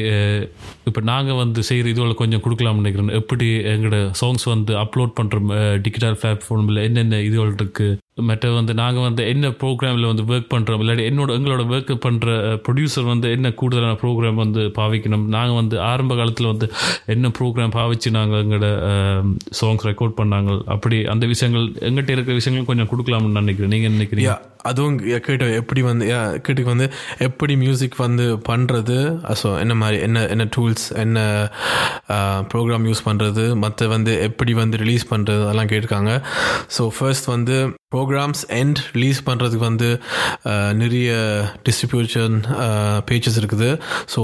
இப்போ நாங்கள் வந்து செய்கிற இதுவில் கொஞ்சம் கொடுக்கலாம்னு நினைக்கிறேன். எப்படி எங்களோட சாங்ஸ் வந்து அப்லோட் பண்ணுற டிஜிட்டல் பிளாட்ஃபார்மில் என்னென்ன இதுகள் இருக்குது மற்ற வந்து நாங்கள் வந்து என்ன ப்ரோக்ராமில் வந்து ஒர்க் பண்ணுறோம் இல்லாட்டி என்னோட எங்களோட ஒர்க் பண்ணுற ப்ரொடியூசர் வந்து என்ன கூடுதலான ப்ரோக்ராம் வந்து பாவிக்கணும்? நாங்கள் வந்து ஆரம்ப காலத்தில் வந்து என்ன ப்ரோக்ராம் பாவிச்சு நாங்கள் எங்களோட சாங்ஸ் ரெக்கார்ட் பண்ணாங்க? அப்படி அந்த விஷயங்கள் எங்கிட்ட இருக்கிற விஷயங்கள் கொஞ்சம் கொடுக்கலாம்னு நினைக்கிறேன். நீங்கள் நினைக்கிறீங்க? அதுவும் கேட்டு எப்படி வந்து கேட்டுக்கு வந்து எப்படி மியூசிக் வந்து பண்ணுறது ஸோ என்ன மாதிரி என்ன என்ன டூல்ஸ் என்ன ப்ரோக்ராம் யூஸ் பண்ணுறது மற்ற வந்து எப்படி வந்து ரிலீஸ் பண்ணுறது அதெல்லாம் கேட்டிருக்காங்க. ஸோ ஃபர்ஸ்ட் வந்து ப்ரோக்ராம்ஸ் எண்ட் ரிலீஸ் பண்ணுறதுக்கு வந்து நிறைய டிஸ்ட்ரிபியூஷன் பேஜஸ் இருக்குது. ஸோ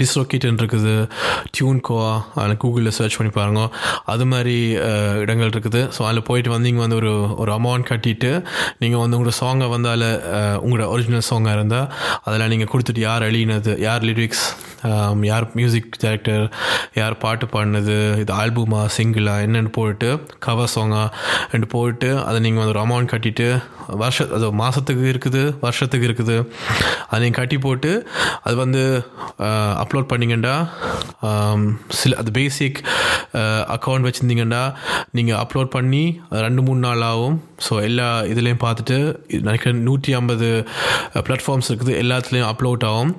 டிஸ்லோகேட்டன் இருக்குது. டியூன் கோவா அதில் கூகுளில் சர்ச் பண்ணி பாருங்க. அது மாதிரி இடங்கள் இருக்குது. ஸோ அதில் போயிட்டு வந்து நீங்கள் வந்து ஒரு ஒரு அமௌண்ட் கட்டிட்டு நீங்கள் வந்து உங்களோட சாங்கை வந்து அதில் உங்களோட ஒரிஜினல் சாங்காக இருந்தால் அதில் நீங்கள் கொடுத்துட்டு யார் எழுதினது யார் லிரிக்ஸ் யார் மியூசிக் டைரக்டர் யார் பாட்டு பாடினது இது ஆல்பமா சிங்கிளா என்னென்னு போட்டு கவர் சாங்காக ரெண்டு போட்டு அதை நீங்கள் அது ஒரு அமௌண்ட் கட்டிட்டு வருஷ அது மாதத்துக்கு இருக்குது வருஷத்துக்கு இருக்குது. அதை நீங்கள் கட்டி போட்டு அது வந்து அப்லோட் பண்ணிங்கண்டா சில அது பேசிக் அக்கௌண்ட் வச்சுருந்தீங்கன்னா நீங்கள் அப்லோட் பண்ணி ரெண்டு மூணு நாள் ஆகும். ஸோ எல்லா இதுலேயும் பார்த்துட்டு நினைக்கிறேன் நூற்றி ஐம்பது பிளாட்ஃபார்ம்ஸ் இருக்குது. எல்லாத்துலேயும் அப்லோட் ஆகும்.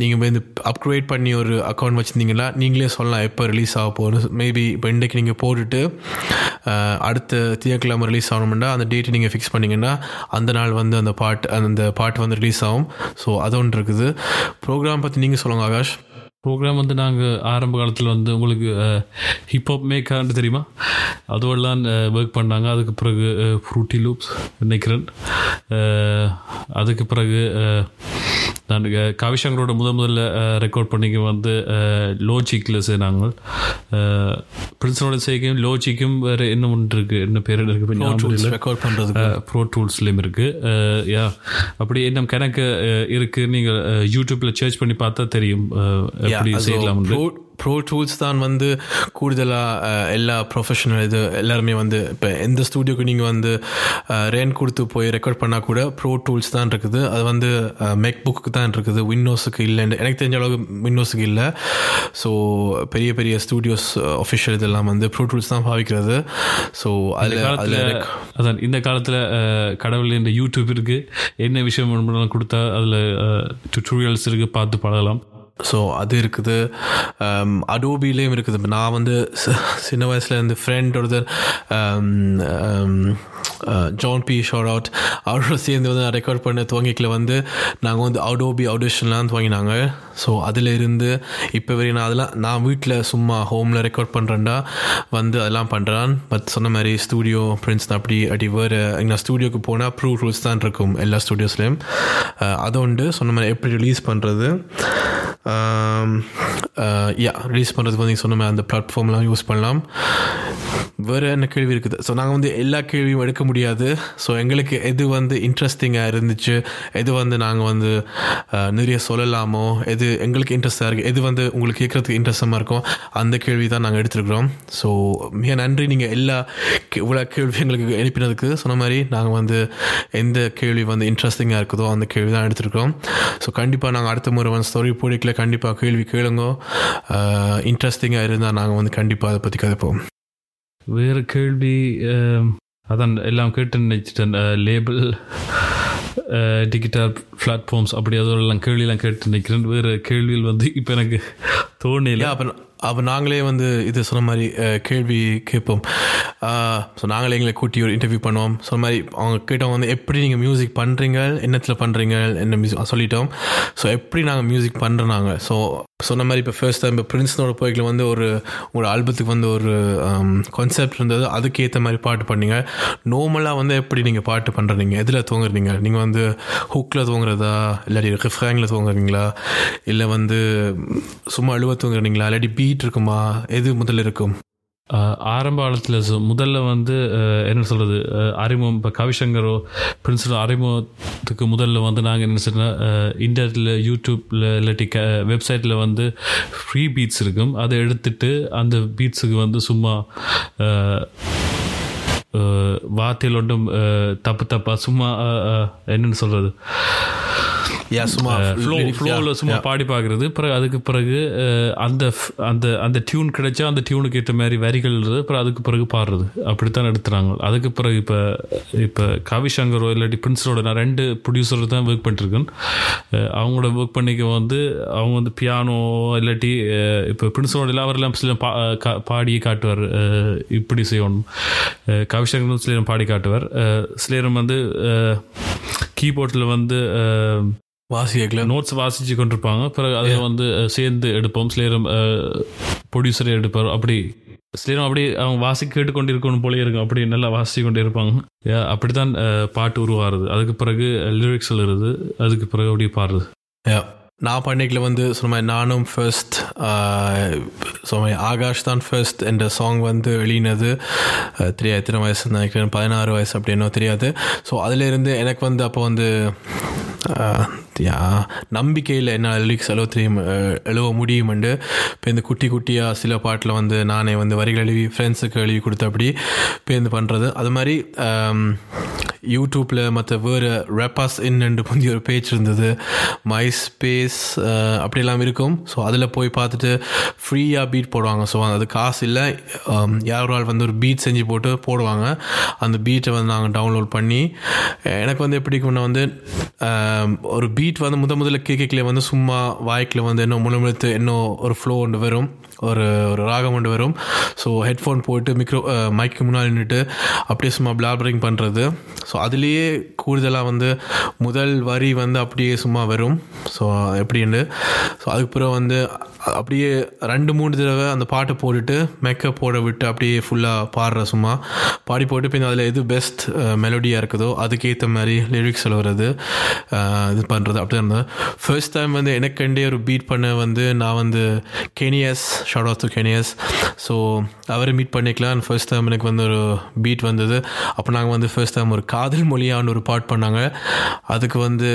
நீங்கள் வந்து அப்கிரேட் பண்ணி ஒரு அக்கௌண்ட் வச்சுருந்தீங்கன்னா நீங்களே சொல்லலாம் எப்போ ரிலீஸ் ஆக போகணும் மேபி இப்போ இன்றைக்கு நீங்கள் போட்டுட்டு அடுத்த திங்கக்கிழமை ரிலீஸ் ஆகணும்னா அந்த டேட்டை நீங்கள் ஃபிக்ஸ் பண்ணிங்கன்னா அந்த நாள் வந்து அந்த பாட்டு அந்த பாட்டு வந்து ரிலீஸ் ஆகும். ஸோ அது ஒன்று இருக்குது. ப்ரோக்ராம் பற்றி நீங்கள் சொல்லுங்கள் ஆகாஷ். ப்ரோக்ராம் வந்து நாங்கள் ஆரம்ப காலத்தில் வந்து உங்களுக்கு ஹிப்ஹாப் மேக்கான்னு தெரியுமா? அதுவெல்லாம் ஒர்க் பண்ணாங்க. அதுக்கு பிறகு ஃப்ரூட்டி லூப்ஸ் நினைக்கிறேன். அதுக்கு பிறகு நான் அஹ், கவிஷங்களோட முத முதல்ல ரெக்கார்ட் பண்ணிக்க வந்து லோஜிக்கில் செய்தாங்க பிரின்ஸனோட செய்கையும் லோஜிக்கும் வேறு என்ன ஒன்று இருக்குது என்ன பேர் இல்லை. ரெக்கார்ட் பண்ணுறதுக்கு ப்ரோ டூல்ஸ்லேயும் இருக்குது யா அப்படி இன்னும் கணக்கு அஹ், இருக்கு? நீங்கள் யூடியூப்பில் சர்ச் பண்ணி பார்த்தா தெரியும் எப்படி செய்யலாம் ப்ரோ டூல்ஸ் தான் வந்து கூடுதலாக எல்லா ப்ரொஃபஷனல் இது எல்லாருமே வந்து இப்போ எந்த ஸ்டூடியோக்கு நீங்கள் வந்து ரேன் கொடுத்து போய் ரெக்கார்ட் பண்ணால் கூட ப்ரோ டூல்ஸ் தான் இருக்குது. அது வந்து மேக் புக்கு தான் இருக்குது. விண்டோஸுக்கு இல்லை. எனக்கு தெரிஞ்ச அளவுக்கு விண்டோஸுக்கு இல்லை. ஸோ பெரிய பெரிய ஸ்டூடியோஸ் ஒஃபிஷியல் இதெல்லாம் வந்து ப்ரோ டூல்ஸ் தான் பாவிக்கிறது. ஸோ அதில் காலத்தில் அதில் அதான் இந்த காலத்தில் கடவுள் இந்த யூடியூப் இருக்குது என்ன விஷயம் கொடுத்தா அதில் டுட்டோரியல்ஸ் இருக்குது பார்த்து பழகலாம். ஸோ அது இருக்குது. Um, அடோபிலேயும் இருக்குது. நான் வந்து சின்ன வயசுலேருந்து ஃப்ரெண்டோடது ஃப்ரெண்ட் ஒருத்தர் ஜான் பி ஷார்ட் அவுட் அவரோட சேர்ந்து வந்து நான் ரெக்கார்ட் பண்ண துவங்கிக்கல வந்து நாங்கள் வந்து அடோபி ஆடிஷன்லாம் துவங்கினாங்க. ஸோ அதில் இருந்து இப்போ வரையும் நான் அதெல்லாம் நான் வீட்டில் சும்மா ஹோமில் ரெக்கார்ட் பண்ணுறேன்டா வந்து அதெல்லாம் பண்ணுறான் பட் சொன்ன மாதிரி ஸ்டூடியோ பிரின்ஸ் அப்படி அப்படி வேறு நான் ஸ்டூடியோக்கு போனால் ப்ரூ ரூல்ஸ் தான் இருக்கும் எல்லா ஸ்டூடியோஸ்லேயும் uh, அது உண்டு. சொன்ன மாதிரி எப்படி ரிலீஸ் பண்ணுறது யா ரிலீஸ் பண்ணுறதுக்கு வந்து நீங்கள் சொன்ன மாதிரி அந்த பிளாட்ஃபார்ம்லாம் யூஸ் பண்ணலாம் வேறு என்ன கேள்வி இருக்குது? ஸோ நாங்கள் வந்து எல்லா கேள்வியும் எடுக்க முடியாது. ஸோ எங்களுக்கு எது வந்து இன்ட்ரெஸ்டிங்காக இருந்துச்சு? எது வந்து நாங்கள் வந்து நிறைய சொல்லலாமோ? எது எங்களுக்கு இன்ட்ரெஸ்டாக இருக்குது எது வந்து உங்களுக்கு கேட்குறதுக்கு இன்ட்ரெஸ்டமாக இருக்கும் அந்த கேள்வி தான் நாங்கள் எடுத்துருக்குறோம். ஸோ மிக நன்றி நீங்கள் எல்லா கே- இவ்வளோ கேள்வி எங்களுக்கு எழுப்பினதுக்கு. சொன்ன மாதிரி நாங்கள் வந்து எந்த கேள்வி வந்து இன்ட்ரெஸ்டிங்காக இருக்குதோ அந்த கேள்வி தான் எடுத்துருக்கோம் ஸோ கண்டிப்பாக நாங்கள் அடுத்த முறை வந்து ஸ்டோரி போடிக்கல கண்டிப்பாக கேள்வி கேளுங்க. இன்ட்ரெஸ்டிங்காக இருந்தால் நாங்கள் வந்து கண்டிப்பாக அதை பற்றி கதைப்போம். வேறு கேள்வி அதான் எல்லாம் கேட்டு நினச்சிட்டேன். லேபிள் டிஜிட்டல் பிளாட்ஃபார்ம்ஸ் அப்படி அதெல்லாம் கேள்வியெல்லாம் கேட்டு நிற்கிறேன் வேறு கேள்வியில் வந்து இப்போ எனக்கு தோணல. அப்போ அப்போ நாங்களே வந்து இது சொன்ன மாதிரி கேள்வி கேட்போம். ஸோ நாங்களே எங்களை கூட்டி ஒரு இன்டர்வியூ பண்ணுவோம். ஸோ மாதிரி அவங்க கிட்ட வந்து எப்படி நீங்கள் மியூசிக் பண்ணுறீங்க என்னத்தில் பண்ணுறீங்க என்ன மியூசிக் சொல்லிட்டோம். ஸோ எப்படி நாங்கள் மியூசிக் பண்ணுறோம் நாங்கள் ஸோ சொன்ன மாதிரி இப்போ ஃபர்ஸ்ட் டைம் இப்போ பிரின்ஸ்னோட போய்க்கில் வந்து ஒரு உங்களோட ஆல்பத்துக்கு வந்து ஒரு கான்செப்ட் இருந்தது. அதுக்கேற்ற மாதிரி பாட்டு பண்ணீங்க நார்மலாக வந்து எப்படி நீங்கள் பாட்டு பண்ணுறீங்க எதில் தூங்குறீங்க? நீங்கள் வந்து ஹுக்கில் தூங்குறதா? இல்லாட்டி ரிஃப்ராங்கில் தூங்குறீங்களா? இல்லை வந்து சும்மா அழுவ தூங்குறீங்களா? இல்லாட்டி பீட் இருக்குமா? எது முதல்ல இருக்கும்? ஆரம்ப காலத்தில் முதல்ல வந்து என்ன சொல்கிறது அறிமுகம் இப்போ கவிசங்கரோ பிரின்சிபல் அறிமுகத்துக்கு முதல்ல வந்து நாங்கள் என்ன சொன்னால் இன்டர்நெட்டில் யூடியூப்பில் இல்லாட்டி க வெப்சைட்டில் வந்து ஃப்ரீ பீட்ஸ் இருக்கும். அதை எடுத்துட்டு அந்த பீட்ஸுக்கு வந்து சும்மா வார்த்தையில் ஒன்றும் தப்பு தப்பாக சும்மா என்னென்னு என்னன்னு சொல்கிறது சும்மா ஃப்ளோ ஃப்ளோவில் சும்மா. பாடி பார்க்குறது பிறகு அதுக்கு பிறகு அந்த அந்த அந்த டியூன் கிடைச்சா அந்த டியூனுக்கு ஏற்ற மாதிரி வரிகள் அப்புறம் அதுக்கு பிறகு பாடுறது. அப்படித்தான் எடுத்துறாங்க. அதுக்கு பிறகு இப்போ இப்போ காவி சங்கரோ இல்லாட்டி பிரின்ஸரோட நான் ரெண்டு ப்ரொடியூசர் தான் ஒர்க் பண்ணிருக்கேன். அஹ், அவங்களோட ஒர்க் பண்ணிக்க வந்து அவங்க வந்து பியானோ இல்லாட்டி அஹ், இப்போ பிரின்ஸரோட எல்லாம் அவரெல்லாம் சில பா பாடி காட்டுவார். இப்படி செய்யணும். அஹ், காவி சங்கரும் சிலரும் பாடி காட்டுவார். சிலரும் வந்து கீபோர்டில் வந்து வாசிக்கல நோட்ஸ் வாசிச்சு கொண்டிருப்பாங்க பிறகு அதை வந்து சேர்ந்து எடுப்போம். சிலரும் ப்ரொடியூசரே எடுப்பார். அப்படி சிலரும் அப்படி அவங்க வாசி கேட்டு கொண்டு இருக்கணும் போலே இருக்கும். அப்படி நல்லா வாசிச்சு கொண்டு இருப்பாங்க அப்படித்தான் பாட்டு உருவாருது அதுக்கு பிறகு லிரிக்ஸ் எழுதுறது. அதுக்கு பிறகு அப்படியே பாடுறது. நான் பண்ணிக்கல வந்து சொன்ன நானும் ஃபர்ஸ்ட் சொன்ன ஆகாஷ் தான் ஃபர்ஸ்ட் என்ற சாங் வந்து வெளியினது தெரியாது எத்தனை வயசு நினைக்கிறேன் பதினாறு வயசு அப்படின்னோ தெரியாது. ஸோ அதிலிருந்து எனக்கு வந்து அப்போ வந்து யா நம்பிக்கையில் என்னால் லிரிக்ஸ் எழுவ தெரியும் எழுவ முடியுமெண்டு இப்போ இந்த குட்டி குட்டியாக சில பாட்டில் வந்து நானே வந்து வரிகள் எழுவி ஃப்ரெண்ட்ஸுக்கு எழுதி கொடுத்தபடி பேருந்து பண்ணுறது அது மாதிரி யூடியூப்பில் மற்ற வேறு ரெப்பாஸ் இன்னு புதிய ஒரு பேஜ் இருந்தது. மை ஸ்பேஸ் அப்படிலாம் இருக்கும். ஸோ அதில் போய் பார்த்துட்டு ஃப்ரீயாக பீட் போடுவாங்க. ஸோ அது காசு இல்லை. யார் யாரோ ஆள் வந்து ஒரு பீட் செஞ்சு போட்டு போடுவாங்க. அந்த பீட்டை வந்து நாங்கள் டவுன்லோட் பண்ணி எனக்கு வந்து எப்படி இருக்கும்னா வந்து ஒரு பீட் வந்து முத முதல்ல கேட்கல வந்து சும்மா வாய்க்கில் வந்து என்ன முழுமுழுத்து என்ன ஒரு ஃப்ளோ ஒன்று வரும். ஒரு ஒரு ராகம் கொண்டு வரும். ஸோ ஹெட்ஃபோன் போட்டு மிக்ரோ மைக்கு முன்னாடி நின்றுட்டு அப்படியே சும்மா பிளாபரிங் பண்ணுறது ஸோ அதுலேயே கூடுதலாக வந்து முதல் வரி வந்து அப்படியே சும்மா வரும். ஸோ எப்படின்னு? ஸோ அதுக்கப்புறம் வந்து அப்படியே ரெண்டு மூணு தடவை அந்த பாட்டை போட்டுட்டு மேக்கப் போட விட்டு அப்படியே ஃபுல்லாக பாடுற சும்மா. பாடி போட்டு பின் அதில் எது பெஸ்ட் மெலோடியாக இருக்குதோ அதுக்கேற்ற மாதிரி லிரிக்ஸ் எழுவுறது இது பண்ணுறது அப்படி இருந்தது. ஃபர்ஸ்ட் டைம் வந்து எனக்கண்டே ஒரு பீட் பண்ண வந்து நான் வந்து genius shout out to genius so அவரை மீட் பண்ணிக்கலாம் அண்ட் ஃபர்ஸ்ட் டைம் எனக்கு வந்து ஒரு பீட் வந்தது. அப்போ நாங்கள் வந்து ஃபர்ஸ்ட் டைம் ஒரு காதல் மொழியான்னு ஒரு பாட் பண்ணாங்க. அதுக்கு வந்து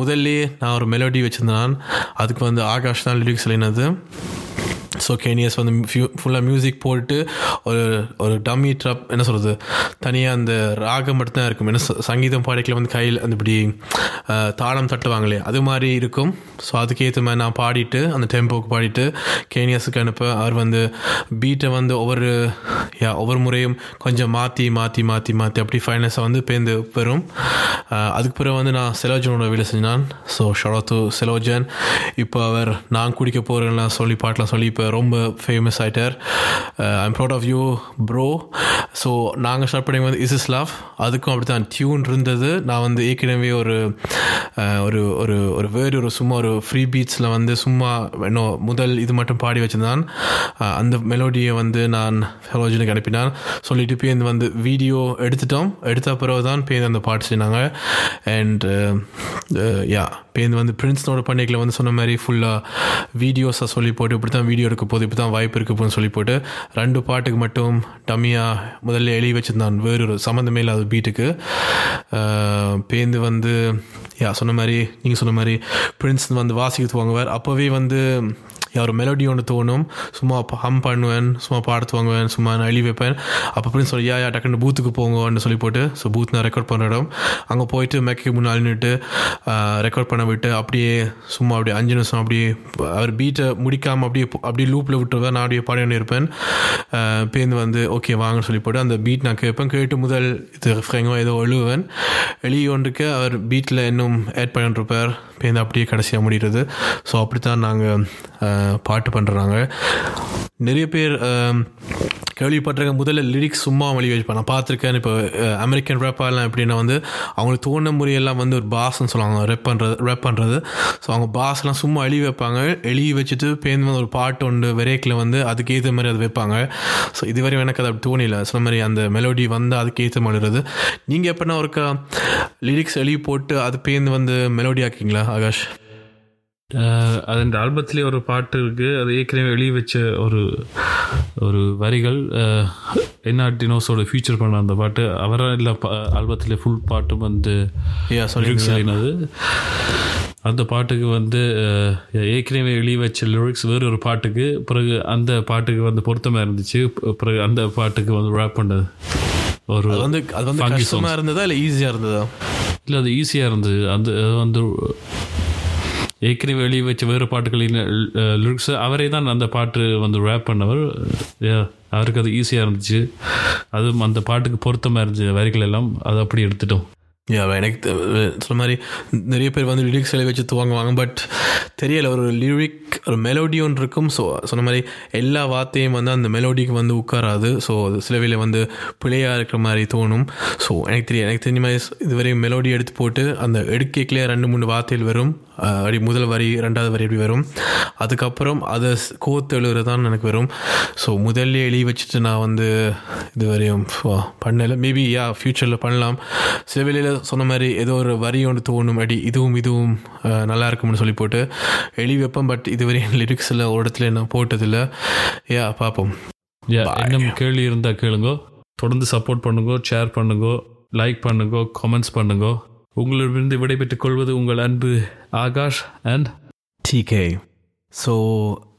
முதல்லே நான் ஒரு மெலோடி வச்சுருந்தேன். அதுக்கு வந்து ஆகாஷ் தான் லிரிக்ஸ் எழுதினது. ஸோ கேனியஸ் வந்து ஃபுல்லாக மியூசிக் போட்டு ஒரு ஒரு டம்மி ட்ரப் என்ன சொல்கிறது தனியாக அந்த ராகம் மட்டும்தான் இருக்கும். என்ன சங்கீதம் பாடிக்கல வந்து கையில் அந்த இப்படி தாளம் தட்டுவாங்களே அது மாதிரி இருக்கும். ஸோ அதுக்கேற்ற மாதிரி நான் பாடிட்டு அந்த டெம்போக்கு பாடிட்டு கேனியஸுக்கு அனுப்ப அவர் வந்து பீட்டை வந்து ஒவ்வொரு யா ஒவ்வொரு முறையும் கொஞ்சம் மாற்றி மாற்றி மாற்றி மாற்றி அப்படி ஃபைனஸாக வந்து பேர்ந்து பெறும். அதுக்கு பிறகு வந்து நான் செலோஜனோட வேலை செஞ்சான். ஸோ ஷரத்து செலோஜன். இப்போ அவர் நான் குடிக்க போகிறேன்லாம் சொல்லி பாட்டெலாம் சொல்லி இப்போ ரொம்ப ஃபேமஸ் ஆகிட்டார் I'm proud of you bro so நாங்கள் ஸ்டார்ட் பண்ணி வந்து இஸ் இஸ் லவ் அதுக்கும் அப்படி தான் டியூன் இருந்தது. நான் வந்து ஏற்கனவே ஒரு uh, ஒரு ஒரு ஒரு வேறு ஒரு சும்மா ஒரு ஃப்ரீ பீட்ஸில் வந்து சும்மா இன்னும் முதல் இது மட்டும் பாடி வச்சுருந்தான். Uh, அந்த மெலோடியை வந்து நான் ஃபெலோஜனுக்கு அனுப்பினான். சொல்லிட்டு பேருந்து வந்து வீடியோ எடுத்துட்டோம். எடுத்த பிறகு தான் பேருந்து அந்த பாட்டு செய்யினாங்க அண்ட் யா பேருந்து வந்து பிரின்ஸ்னோட பண்டிகையில் வந்து சொன்ன மாதிரி ஃபுல்லாக வீடியோஸை சொல்லி போட்டு இப்படி தான் வீடியோ இருக்க போகுது இப்படி தான் வாய்ப்பு இருக்க போகுதுன்னு சொல்லி போட்டு ரெண்டு பாட்டுக்கு மட்டும் டம்மியாக முதல்ல எழுதி வச்சுருந்தான் வேறொரு சம்மந்தமே இல்லாத பீட்டுக்கு பேந்து வந்து யா சொன்ன மாதிரி நீங்கள் சொன்ன மாதிரி பிரின்ஸ் வந்து வாசிக்க வாங்குவார். அப்போவே வந்து யார் மெலோடி ஒன்று தோணும். சும்மா ஹம் பண்ணுவேன் சும்மா பாட துவங்குவேன் சும்மா நான் எழுதி வைப்பேன். அப்போ அப்படின்னு சொல்லி யா யா டக்குன்னு பூத்துக்கு போங்கன்னு சொல்லி போட்டு ஸோ பூத் நான் ரெக்கார்ட் பண்ண இடம். அங்கே போயிட்டு மேக்கு முன்னால் நின்றுட்டு ரெக்கார்ட் பண்ண விட்டு அப்படியே சும்மா அப்படியே அஞ்சு நிமிஷம் அப்படியே அவர் பீட்டை முடிக்காமல் அப்படியே அப்படியே லூப்பில் விட்டுருவேன். நான் அப்படியே பாடி இருப்பேன். பேருந்து வந்து ஓகே வாங்கன்னு சொல்லி போட்டு அந்த பீட் நான் கேட்பேன். கேட்டு முதல் இது ஃப்ரெங்கோ ஏதோ எழுதுவேன் எழுதி ஒன்றுக்கு அவர் பீட்டில் இன்னும் ஆட் பண்ணிட்டுருப்பார் பேருந்து அப்படியே கடைசியாக முடிகிறது ஸோ அப்படித்தான் நாங்கள் பாட்டு பண்ணுறாங்க நிறைய பேர் கேள்விப்பட்டிருக்க முதல்ல லிரிக்ஸ் சும்மா வழி வைப்பாங்க நான் பார்த்துருக்கேன் இப்போ அமெரிக்கன் ரேப்பாலாம் எப்படின்னா வந்து அவங்களுக்கு தோணுன முறையெல்லாம் வந்து ஒரு பாஸ்ன்னு சொல்லுவாங்க. ரெப் பண்ணுறது ரெப் பண்ணுறது ஸோ அவங்க பாஸ்லாம் சும்மா எழுதி வைப்பாங்க. எழுதி வச்சுட்டு பேருந்து வந்து ஒரு பாட்டு ஒன்று விரேக்கில் வந்து அதுக்கு ஏற்ற மாதிரி அது வைப்பாங்க. ஸோ இதுவரை எனக்கு அது அப்படி தோணில. சொன்ன மாதிரி அந்த மெலோடி வந்து அதுக்கு ஏற்ற மாதிரி வருது. நீங்கள் எப்படின்னா ஒருக்கா லிரிக்ஸ் எழுதி போட்டு அது பேருந்து வந்து மெலோடி ஆக்கிங்களா ஆகாஷ்? அது இந்த ஆல்பத்திலே ஒரு பாட்டு இருக்கு. அது ஏற்கனவே வெளியே வச்ச ஒரு ஒரு வரிகள். என்ஆர்டினோஸோட ஃபீச்சர் பண்ண அந்த பாட்டு. அவரா இல்லை ஆல்பத்திலே ஃபுல் பாட்டும் வந்து யா லிரிக்ஸ் சொல்லி எழுதினது அந்த பாட்டுக்கு வந்து ஏற்கனவே வெளியே வச்ச லிரிக்ஸ் வேறு ஒரு பாட்டுக்கு. பிறகு அந்த பாட்டுக்கு வந்து பொருத்தமாக இருந்துச்சு. பிறகு அந்த பாட்டுக்கு வந்து ரேப் பண்ணது ஒரு அது வந்து அது வந்து கஷ்டமாக இருந்ததா இல்லை ஈஸியாக இருந்ததா? இல்லை அது ஈஸியாக இருந்தது. அந்த வந்து ஏற்கனவே வெளியே வச்ச வேறு பாட்டுகளின் லிரிக்ஸ் அவரே தான் அந்த பாட்டு வந்து ரேப் பண்ணவர். அவருக்கு அது ஈஸியாக இருந்துச்சு. அதுவும் அந்த பாட்டுக்கு பொருத்தமாக இருந்துச்சு வரிகள் எல்லாம். அதை அப்படி எடுத்துட்டோம். யா எனக்கு சொன்ன மாதிரி நிறைய பேர் வந்து லிரிக்ஸ் எழுதி வச்சு துவங்குவாங்க பட் தெரியலை ஒரு லிரிக் ஒரு மெலோடி ஒன்று இருக்கும். ஸோ சொன்ன மாதிரி எல்லா வார்த்தையும் வந்து அந்த மெலோடிக்கு வந்து உட்காராது. ஸோ சில வேளை வந்து பிழையாக இருக்கிற மாதிரி தோணும். ஸோ எனக்கு தெரியும் எனக்கு தெரிஞ்ச மாதிரி இதுவரையும் மெலோடி எடுத்து போட்டு அந்த எடுக்கைக்குள்ளே ரெண்டு மூணு வார்த்தையில் வரும். அப்படி முதல் வரி ரெண்டாவது வரி எப்படி வரும். அதுக்கப்புறம் அதை கோத்து எழுதுறது தான் எனக்கு வரும். ஸோ முதல்ல எழுதி வச்சுட்டு நான் வந்து இதுவரையும் பண்ணலை. மேபி யா ஃப்யூச்சரில் பண்ணலாம். சில வேலையில் சொன்ன மாதிரி ஏதோ ஒரு வரி ஒன்று தோணும் அடி இதுவும் இதுவும் நல்லா இருக்கும்னு சொல்லி போட்டு எழுதி வைப்பேன். பட் இதுவரையும் லிரிக்ஸில் ஒரு இடத்துல நான் போட்டதில்லை. யா பார்ப்போம் இன்னும் கேள்வி இருந்தால் கேளுங்க. தொடர்ந்து சப்போர்ட் பண்ணுங்க ஷேர் பண்ணுங்க லைக் பண்ணுங்க கமெண்ட்ஸ் பண்ணுங்க. உங்களிடமிருந்து விடைபெற்றுக் கொள்வது உங்கள் அன்பு ஆகாஷ் அண்ட் டிகே ஸோ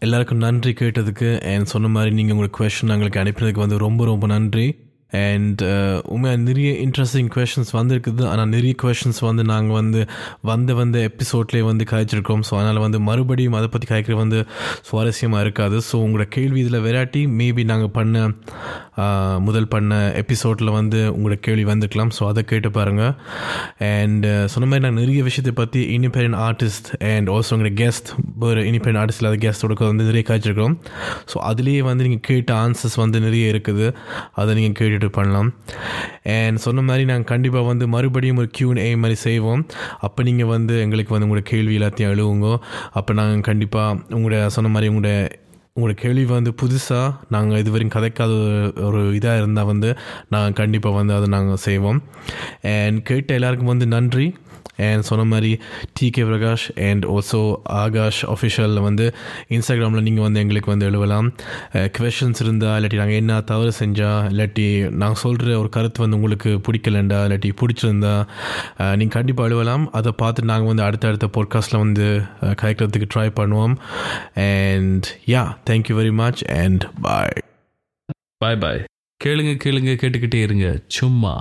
எல்லாருக்கும் நன்றி கேட்டதுக்கு அண்ட் சொன்ன மாதிரி நீங்கள் உங்களுக்கு கொஷின் எங்களுக்கு அனுப்பினதுக்கு வந்து ரொம்ப ரொம்ப நன்றி. அண்ட் uh, உண்மையாக நிறைய இன்ட்ரெஸ்டிங் கொஷின்ஸ் வந்திருக்குது. ஆனால் நிறைய கொஷின்ஸ் வந்து நாங்கள் வந்து வந்த வந்த எபிசோட்லேயே வந்து காய்ச்சிருக்கோம். ஸோ அதனால் வந்து மறுபடியும் அதை பற்றி காய்க்கிறது வந்து சுவாரஸ்யமாக இருக்காது. ஸோ உங்களோட கேள்வி இதில் வெரைட்டி மேபி நாங்கள் பண்ண முதல் பண்ண எபிசோடில் வந்து உங்களோட கேள்வி வந்துக்கலாம் ஸோ அதை கேட்டு பாருங்கள் அண்ட் uh, சொன்ன மாதிரி நாங்கள் நிறைய விஷயத்தை பற்றி இண்டிபெண்ட் ஆர்டிஸ்ட் அண்ட் ஆல்சோ உங்களோட கெஸ்ட் ஒரு இண்டிபெண்ட் ஆர்டிஸ்ட் இல்லாத கெஸ்டோட வந்து நிறைய காய்ச்சிருக்கோம் ஸோ அதுலேயே வந்து நீங்கள் கேட்ட ஆன்சர்ஸ் வந்து நிறைய இருக்குது. அதை நீங்கள் கேட்டுட்டு பண்ணலாம். அண்ட் சொன்ன மாதிரி நாங்கள் கண்டிப்பாக வந்து மறுபடியும் ஒரு கியூன் ஏ மாதிரி செய்வோம். அப்போ நீங்கள் வந்து எங்களுக்கு வந்து உங்களோட கேள்வி எல்லாத்தையும் எழுவுங்க அப்போ நாங்கள் கண்டிப்பாக உங்களோட சொன்ன மாதிரி உங்களோட உங்களோட கேள்வி வந்து புதுசாக நாங்கள் இதுவரையும் கதைக்காத ஒரு- ஒரு இதாக இருந்தால் வந்து நாங்கள் கண்டிப்பாக வந்து அதை நாங்கள் செய்வோம். அண்ட் கேட்ட எல்லாருக்கும் வந்து நன்றி. அண்ட் சொன்ன மாதிரி T K Prakash and also Akash அஃபிஷியலில் வந்து இன்ஸ்டாகிராமில் நீங்கள் வந்து எங்களுக்கு வந்து எழுவலாம். கொஷின்ஸ் இருந்தால் இல்லாட்டி நாங்கள் என்ன தவறு செஞ்சால் இல்லாட்டி நாங்கள் சொல்கிற ஒரு கருத்து வந்து உங்களுக்கு பிடிக்கலண்டா இல்லாட்டி பிடிச்சிருந்தா நீங்கள் கண்டிப்பாக எழுவலாம். அதை பார்த்து நாங்கள் வந்து அடுத்தடுத்த பாட்காஸ்ட்டில் வந்து கலைக்கிறதுக்கு ட்ரை பண்ணுவோம். And yeah thank you very much and bye bye bye கேளுங்க கேளுங்க கேட்டுக்கிட்டே இருங்க. சும்மா.